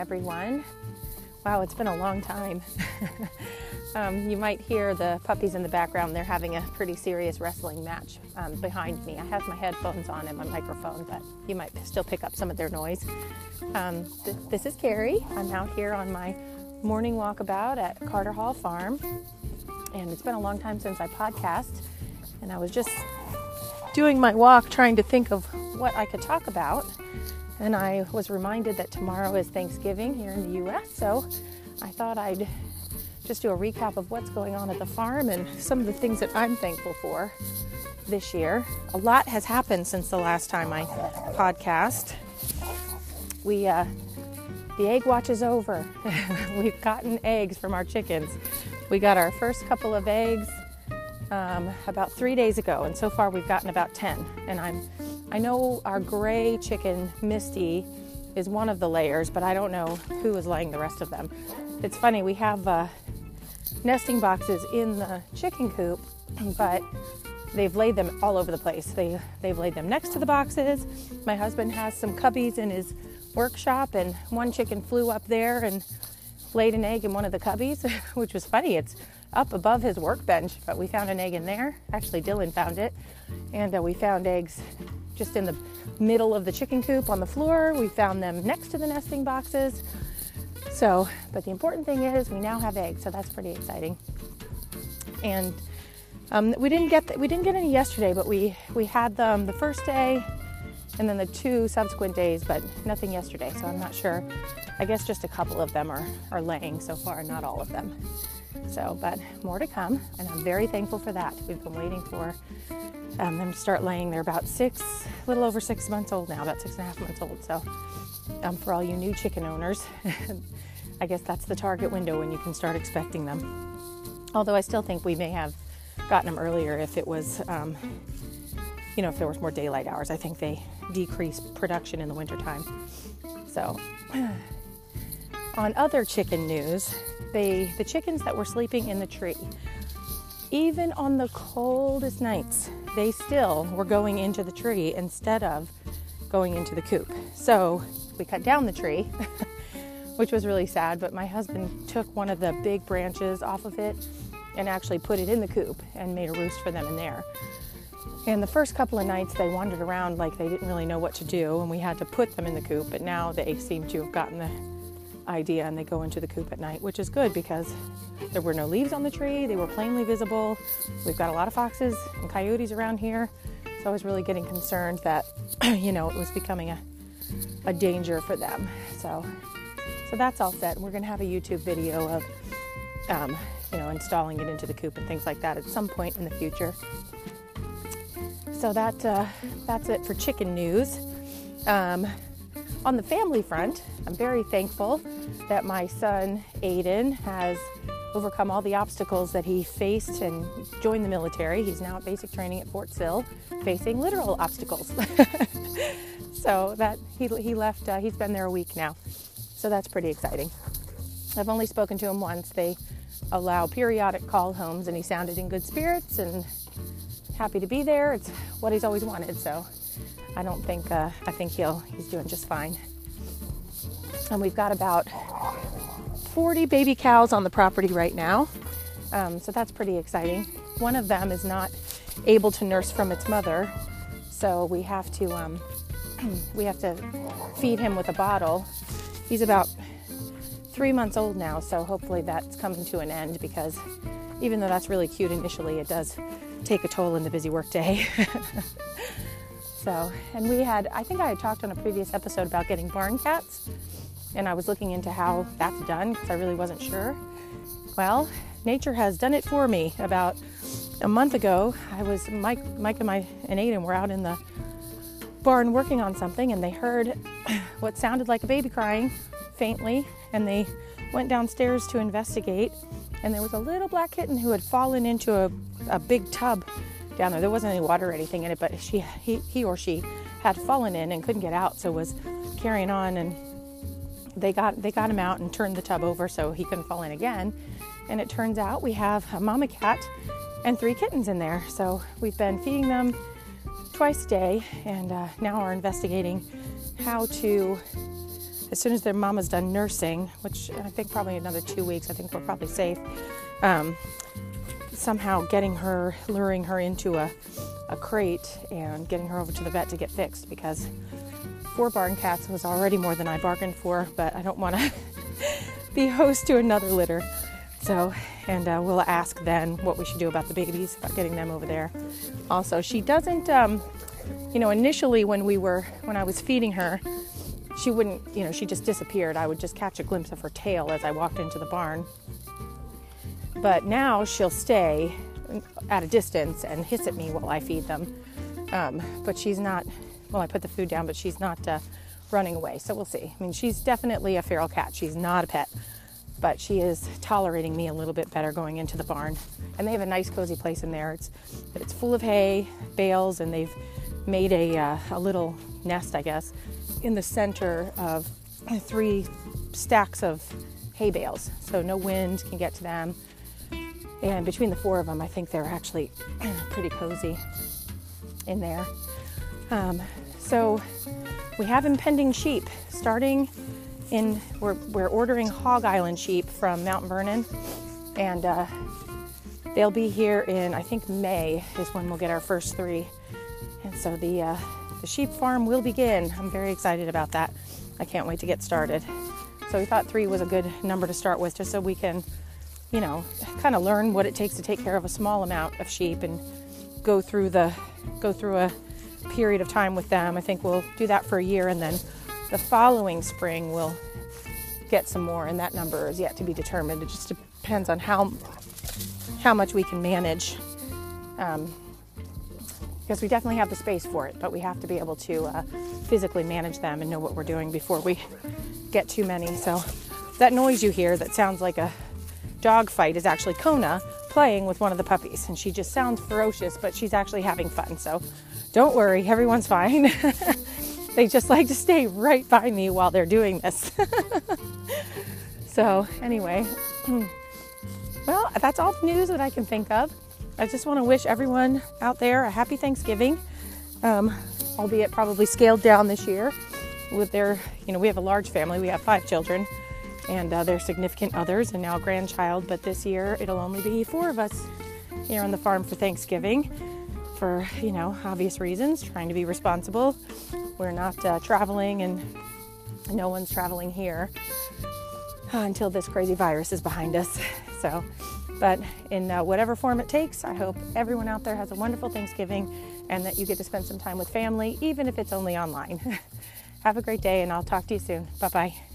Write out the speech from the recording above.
everyone. Wow, it's been a long time. um, you might hear the puppies in the background. They're having a pretty serious wrestling match um, behind me. I have my headphones on and my microphone, but you might still pick up some of their noise. Um, th- this is Carrie. I'm out here on my morning walkabout at Carter Hall Farm, and it's been a long time since I podcast. And I was just doing my walk trying to think of what I could talk about and I was reminded that tomorrow is Thanksgiving here in the US, so I thought I'd just do a recap of what's going on at the farm and some of the things that I'm thankful for this year. A lot has happened since the last time I podcast. We uh, the egg watch is over. We've gotten eggs from our chickens. We got our first couple of eggs um, about three days ago, and so far we've gotten about 10. And I'm I know our gray chicken, Misty, is one of the layers, but I don't know who is laying the rest of them. It's funny, we have uh, nesting boxes in the chicken coop, but they've laid them all over the place. They, they've laid them next to the boxes. My husband has some cubbies in his workshop, and one chicken flew up there and laid an egg in one of the cubbies, which was funny. It's up above his workbench, but we found an egg in there. Actually, Dylan found it, and uh, we found eggs just in the middle of the chicken coop on the floor. We found them next to the nesting boxes. So, but the important thing is we now have eggs, so that's pretty exciting. And um, we didn't get the, we didn't get any yesterday, but we we had them the first day, and then the two subsequent days, but nothing yesterday. So I'm not sure. I guess just a couple of them are are laying so far, not all of them. So, but more to come, and I'm very thankful for that. We've been waiting for um, them to start laying. They're about six, a little over six months old now, about six and a half months old. So, um, for all you new chicken owners, I guess that's the target window when you can start expecting them. Although I still think we may have gotten them earlier if it was, um, you know, if there was more daylight hours. I think they decrease production in the wintertime. So, on other chicken news, the chickens that were sleeping in the tree, even on the coldest nights, they still were going into the tree instead of going into the coop. So we cut down the tree, which was really sad, but my husband took one of the big branches off of it and actually put it in the coop and made a roost for them in there. And the first couple of nights they wandered around like they didn't really know what to do, and we had to put them in the coop, but now they seem to have gotten the idea and they go into the coop at night, which is good because there were no leaves on the tree, they were plainly visible. We've got a lot of foxes and coyotes around here, so I was really getting concerned that, you know, it was becoming a, a danger for them. So, so that's all set. We're going to have a YouTube video of, um, you know, installing it into the coop and things like that at some point in the future. So that uh, that's it for chicken news. Um, on the family front, I'm very thankful that my son Aiden has overcome all the obstacles that he faced and joined the military. He's now at basic training at Fort Sill, facing literal obstacles. so that he, he left, uh, he's been there a week now. So that's pretty exciting. I've only spoken to him once. They allow periodic call homes, and he sounded in good spirits and happy to be there. It's what he's always wanted. So I don't think uh, I think he'll he's doing just fine. And we've got about 40 baby cows on the property right now, um, so that's pretty exciting. One of them is not able to nurse from its mother, so we have to um, we have to feed him with a bottle. He's about three months old now, so hopefully that's coming to an end because even though that's really cute initially, it does take a toll in the busy workday. So, and we had, I think I had talked on a previous episode about getting barn cats, and I was looking into how that's done because I really wasn't sure. Well, nature has done it for me. About a month ago, I was Mike, Mike and my and Aiden were out in the barn working on something, and they heard what sounded like a baby crying faintly, and they went downstairs to investigate. And there was a little black kitten who had fallen into a, a big tub down there. There wasn't any water or anything in it, but she, he, he or she had fallen in and couldn't get out, so was carrying on. And they got they got him out and turned the tub over so he couldn't fall in again. And it turns out we have a mama cat and three kittens in there. So we've been feeding them twice a day, and uh, now are investigating how to as soon as their mama's done nursing, which I think probably another two weeks, I think we're probably safe. Um, somehow getting her, luring her into a, a crate and getting her over to the vet to get fixed because four barn cats was already more than I bargained for, but I don't want to be host to another litter. So, and uh, we'll ask then what we should do about the babies, about getting them over there. Also, she doesn't, um, you know, initially when we were, when I was feeding her, she wouldn't, you know, she just disappeared. I would just catch a glimpse of her tail as I walked into the barn. But now she'll stay at a distance and hiss at me while I feed them. Um, but she's not, well, I put the food down, but she's not uh, running away. So we'll see. I mean, she's definitely a feral cat. She's not a pet, but she is tolerating me a little bit better going into the barn. And they have a nice, cozy place in there. It's, it's full of hay, bales, and they've made a, uh, a little nest, I guess, in the center of three stacks of hay bales. So no wind can get to them. And between the four of them, I think they're actually pretty cozy in there. Um, so we have impending sheep starting in, we're, we're ordering Hog Island sheep from Mount Vernon. And uh, they'll be here in, I think, May is when we'll get our first three. And so the, uh, the sheep farm will begin. I'm very excited about that. I can't wait to get started. So we thought three was a good number to start with just so we can you know, kind of learn what it takes to take care of a small amount of sheep and go through the go through a period of time with them. I think we'll do that for a year and then the following spring we'll get some more and that number is yet to be determined. It just depends on how how much we can manage. Um, because we definitely have the space for it, but we have to be able to uh, physically manage them and know what we're doing before we get too many. So that noise you hear that sounds like a dog fight is actually Kona playing with one of the puppies. And she just sounds ferocious, but she's actually having fun. So don't worry, everyone's fine. they just like to stay right by me while they're doing this. so, anyway, well, that's all the news that I can think of. I just want to wish everyone out there a happy Thanksgiving, um, albeit probably scaled down this year with their, you know, we have a large family, we have five children and uh, their significant others, and now grandchild. But this year it'll only be four of us here on the farm for Thanksgiving for, you know, obvious reasons, trying to be responsible. We're not uh, traveling, and no one's traveling here uh, until this crazy virus is behind us. So, but in uh, whatever form it takes, I hope everyone out there has a wonderful Thanksgiving and that you get to spend some time with family, even if it's only online. Have a great day, and I'll talk to you soon. Bye bye.